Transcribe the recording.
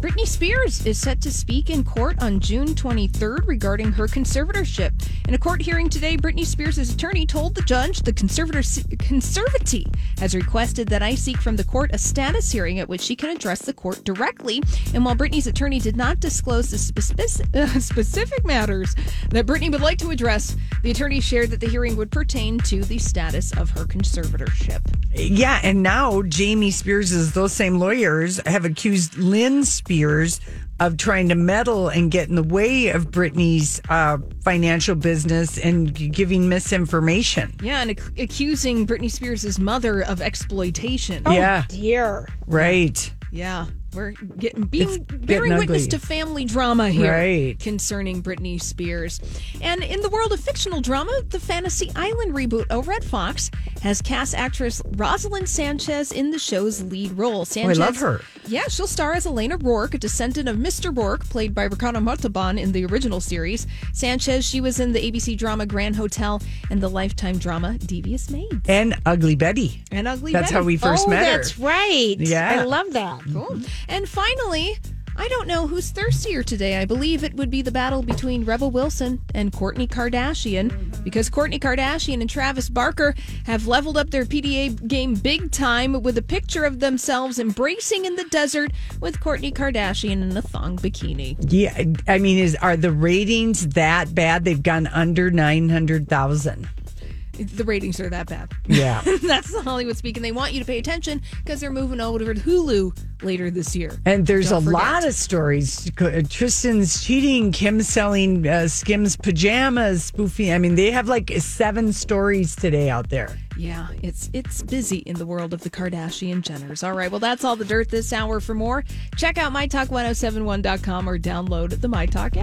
Britney Spears is set to speak in court on June 23rd regarding her conservatorship. In a court hearing today, Britney Spears' attorney told the judge the conservator conservatee has requested that I seek from the court a status hearing at which she can address the court directly. And while Britney's attorney did not disclose the specific, specific matters that Britney would like to address, the attorney shared that the hearing would pertain to the status of her conservatorship. Yeah, and now Jamie Spears' those same lawyers have accused Lynn Spears of trying to meddle and get in the way of Britney's uh, financial business and giving misinformation. Yeah, and ac- accusing Britney Spears' mother of exploitation. yeah, dear. right. Yeah, we're getting being It's bearing getting witness to family drama here Right. concerning Britney Spears. And in the world of fictional drama, the Fantasy Island reboot of Red Fox has cast actress Roselyn Sanchez in the show's lead role. Sanchez, Oh, love her. Yeah, she'll star as Elena Roarke, a descendant of Mr. Roarke, played by Ricardo Montalban in the original series. Sanchez, she was in the ABC drama Grand Hotel and the Lifetime drama Devious Maids. And Ugly Betty. And Ugly Betty. That's Betty. how we first oh, met her. that's right. Yeah. I love that. Cool. And finally, I don't know who's thirstier today. I believe it would be the battle between Rebel Wilson and Kourtney Kardashian because Kourtney Kardashian and Travis Barker have leveled up their PDA game big time with a picture of themselves embracing in the desert with Kourtney Kardashian in a thong bikini. Yeah, I mean, is are the ratings that bad? They've gone under nine hundred thousand. The ratings are that bad. Yeah. That's the Hollywood speaking. They want you to pay attention because they're moving over to Hulu later this year. And there's Don't a forget. lot of stories. Tristan's cheating, Kim selling uh, Skims pajamas, spoofing. I mean, they have like seven stories today out there. Yeah, it's it's busy in the world of the Kardashian Jenners. All right, well, that's all the dirt this hour. For more, check out mytalk1071.com or download the MyTalk app.